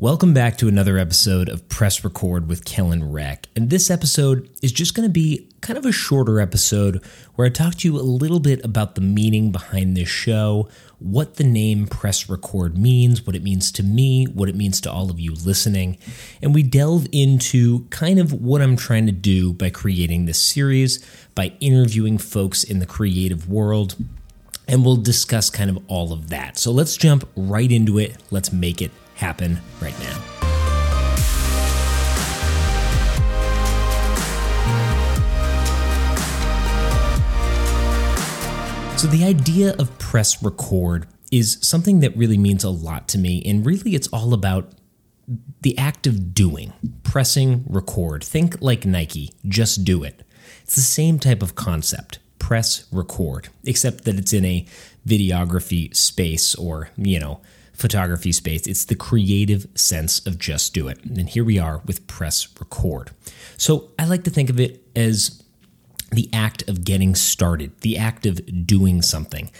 Welcome back to another episode of Press Record with Kellan Reck. And this episode is just going to be kind of a shorter episode where I talk to you a little bit about the meaning behind this show, what the name Press Record means, what it means to me, what it means to all of you listening. And we delve into kind of what I'm trying to do by creating this series, by interviewing folks in the creative world. And we'll discuss kind of all of that. So let's jump right into it. Let's make it happen right now. So, the idea of press record is something that really means a lot to me. And really, it's all about the act of doing, pressing record. Think like Nike, just do it. It's the same type of concept press record, except that it's in a videography space or, you know, photography space. It's the creative sense of just do it. And here we are with press record. So I like to think of it as the act of getting started, the act of doing something.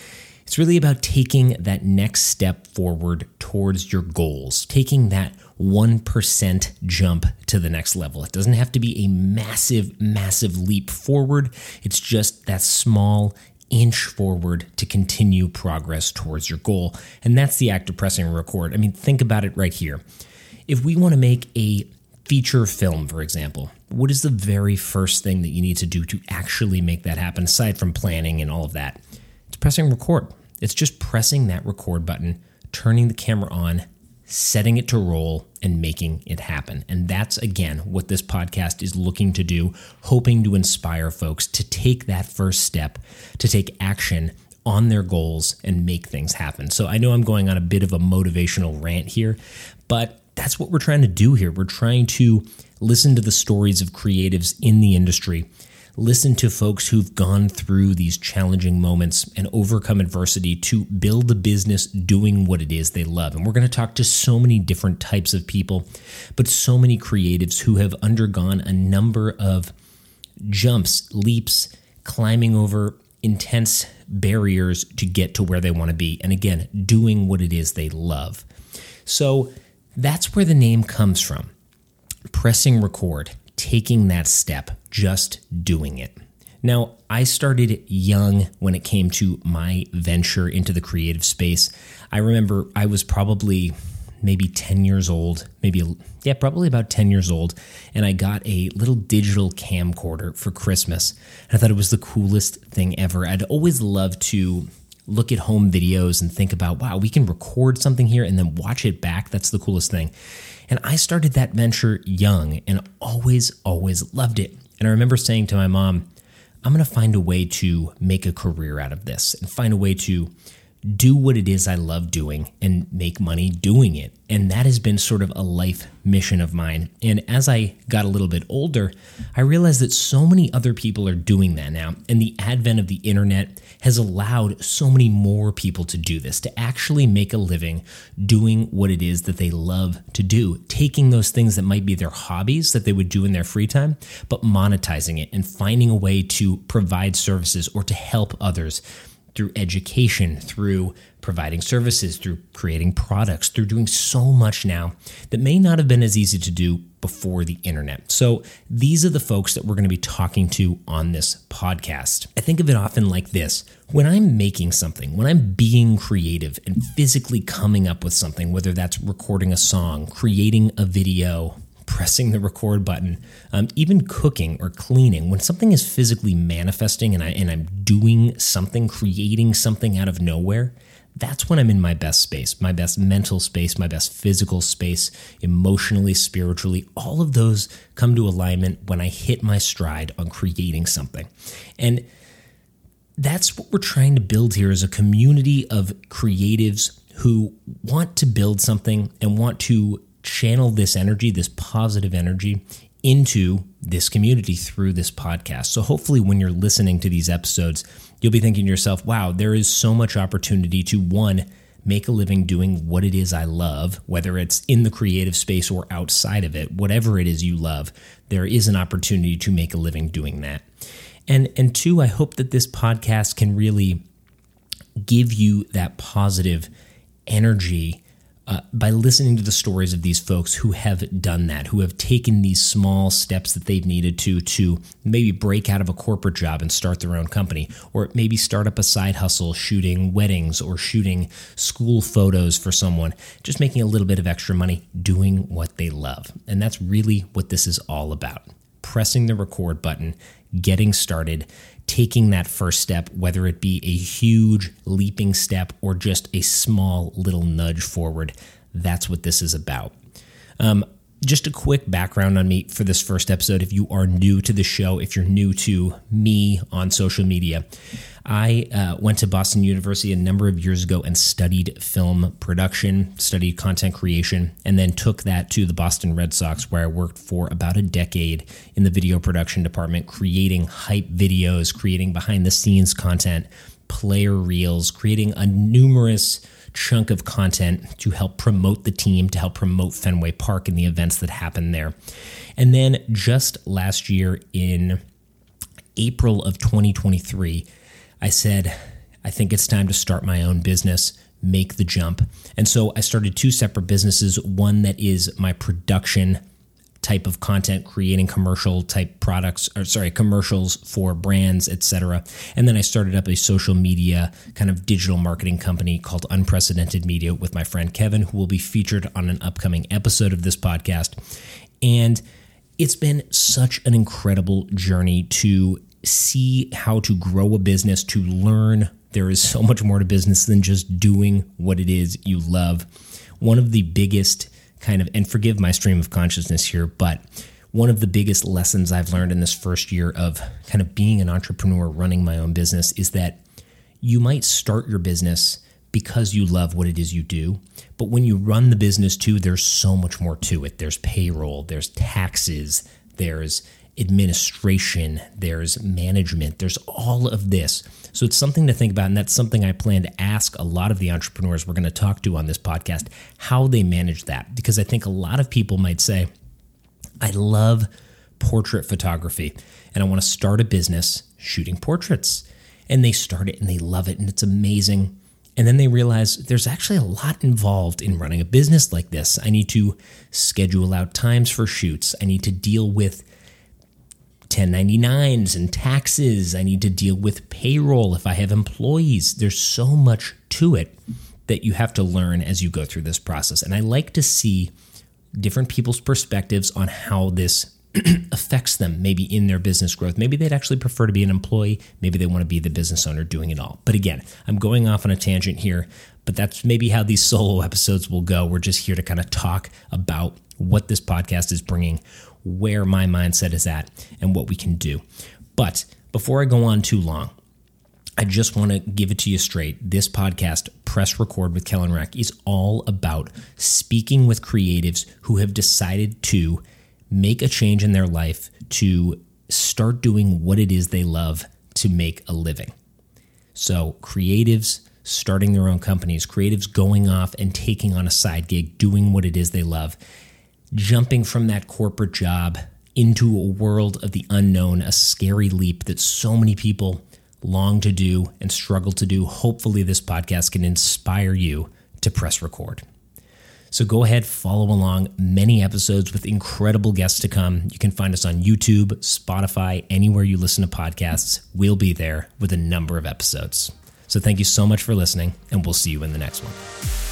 It's really about taking that next step forward towards your goals, taking that 1% jump to the next level. It doesn't have to be a massive, massive leap forward. It's just that small inch forward to continue progress towards your goal. And that's the act of pressing record. I mean, think about it right here. If we want to make a feature film, for example, what is the very first thing that you need to do to actually make that happen, aside from planning and all of that? It's pressing record. It's just pressing that record button, turning the camera on, setting it to roll and making it happen. And that's again what this podcast is looking to do, hoping to inspire folks to take that first step, to take action on their goals and make things happen. So I know I'm going on a bit of a motivational rant here, but that's what we're trying to do here. We're trying to listen to the stories of creatives in the industry listen to folks who've gone through these challenging moments and overcome adversity to build a business doing what it is they love. And we're going to talk to so many different types of people, but so many creatives who have undergone a number of jumps, leaps, climbing over intense barriers to get to where they want to be. And again, doing what it is they love. So that's where the name comes from. Pressing record taking that step, just doing it. Now, I started young when it came to my venture into the creative space. I remember I was probably maybe 10 years old, maybe, yeah, probably about 10 years old, and I got a little digital camcorder for Christmas. And I thought it was the coolest thing ever. I'd always loved to look at home videos and think about, wow, we can record something here and then watch it back. That's the coolest thing. And I started that venture young and always, always loved it. And I remember saying to my mom, I'm going to find a way to make a career out of this and find a way to do what it is I love doing and make money doing it. And that has been sort of a life mission of mine. And as I got a little bit older, I realized that so many other people are doing that now. And the advent of the internet has allowed so many more people to do this, to actually make a living doing what it is that they love to do, taking those things that might be their hobbies that they would do in their free time, but monetizing it and finding a way to provide services or to help others through education, through providing services, through creating products, through doing so much now that may not have been as easy to do before the internet. So, these are the folks that we're going to be talking to on this podcast. I think of it often like this when I'm making something, when I'm being creative and physically coming up with something, whether that's recording a song, creating a video, pressing the record button, um, even cooking or cleaning, when something is physically manifesting and, I, and I'm doing something, creating something out of nowhere, that's when I'm in my best space, my best mental space, my best physical space, emotionally, spiritually. All of those come to alignment when I hit my stride on creating something. And that's what we're trying to build here is a community of creatives who want to build something and want to channel this energy, this positive energy, into this community through this podcast. So hopefully, when you're listening to these episodes, you'll be thinking to yourself, wow, there is so much opportunity to one, make a living doing what it is I love, whether it's in the creative space or outside of it, whatever it is you love, there is an opportunity to make a living doing that. And and two, I hope that this podcast can really give you that positive energy uh, by listening to the stories of these folks who have done that, who have taken these small steps that they've needed to to maybe break out of a corporate job and start their own company, or maybe start up a side hustle shooting weddings or shooting school photos for someone, just making a little bit of extra money doing what they love. And that's really what this is all about pressing the record button, getting started, taking that first step, whether it be a huge leaping step or just a small little nudge forward. That's what this is about. Um, just a quick background on me for this first episode. If you are new to the show, if you're new to me on social media, I uh, went to Boston University a number of years ago and studied film production, studied content creation, and then took that to the Boston Red Sox, where I worked for about a decade in the video production department, creating hype videos, creating behind the scenes content, player reels, creating a numerous chunk of content to help promote the team, to help promote Fenway Park and the events that happen there. And then just last year in April of 2023, I said, I think it's time to start my own business, make the jump. And so I started two separate businesses one that is my production type of content creating commercial type products or sorry commercials for brands etc and then i started up a social media kind of digital marketing company called unprecedented media with my friend kevin who will be featured on an upcoming episode of this podcast. And it's been such an incredible journey to see how to grow a business, to learn. There is so much more to business than just doing what it is you love. One of the biggest kind of, and forgive my stream of consciousness here, but one of the biggest lessons I've learned in this first year of kind of being an entrepreneur, running my own business, is that you might start your business because you love what it is you do. But when you run the business too, there's so much more to it. There's payroll, there's taxes, there's administration, there's management, there's all of this. So it's something to think about. And that's something I plan to ask a lot of the entrepreneurs we're going to talk to on this podcast how they manage that. Because I think a lot of people might say, I love portrait photography and I want to start a business shooting portraits. And they start it and they love it and it's amazing. And then they realize there's actually a lot involved in running a business like this. I need to schedule out times for shoots. I need to deal with 1099s and taxes. I need to deal with payroll if I have employees. There's so much to it that you have to learn as you go through this process. And I like to see different people's perspectives on how this affects them maybe in their business growth. Maybe they'd actually prefer to be an employee. Maybe they want to be the business owner doing it all. But again, I'm going off on a tangent here, but that's maybe how these solo episodes will go. We're just here to kind of talk about what this podcast is bringing, where my mindset is at and what we can do. But before I go on too long, I just want to give it to you straight. This podcast, Press Record with Kellan Reck, is all about speaking with creatives who have decided to make a change in their life to start doing what it is they love to make a living. So, creatives starting their own companies, creatives going off and taking on a side gig, doing what it is they love jumping from that corporate job into a world of the unknown, a scary leap that so many people long to do and struggle to do. Hopefully, this podcast can inspire you to press record. So go ahead, follow along. Many episodes with incredible guests to come. You can find us on YouTube, Spotify, anywhere you listen to podcasts. We'll be there with a number of episodes. So thank you so much for listening, and we'll see you in the next one.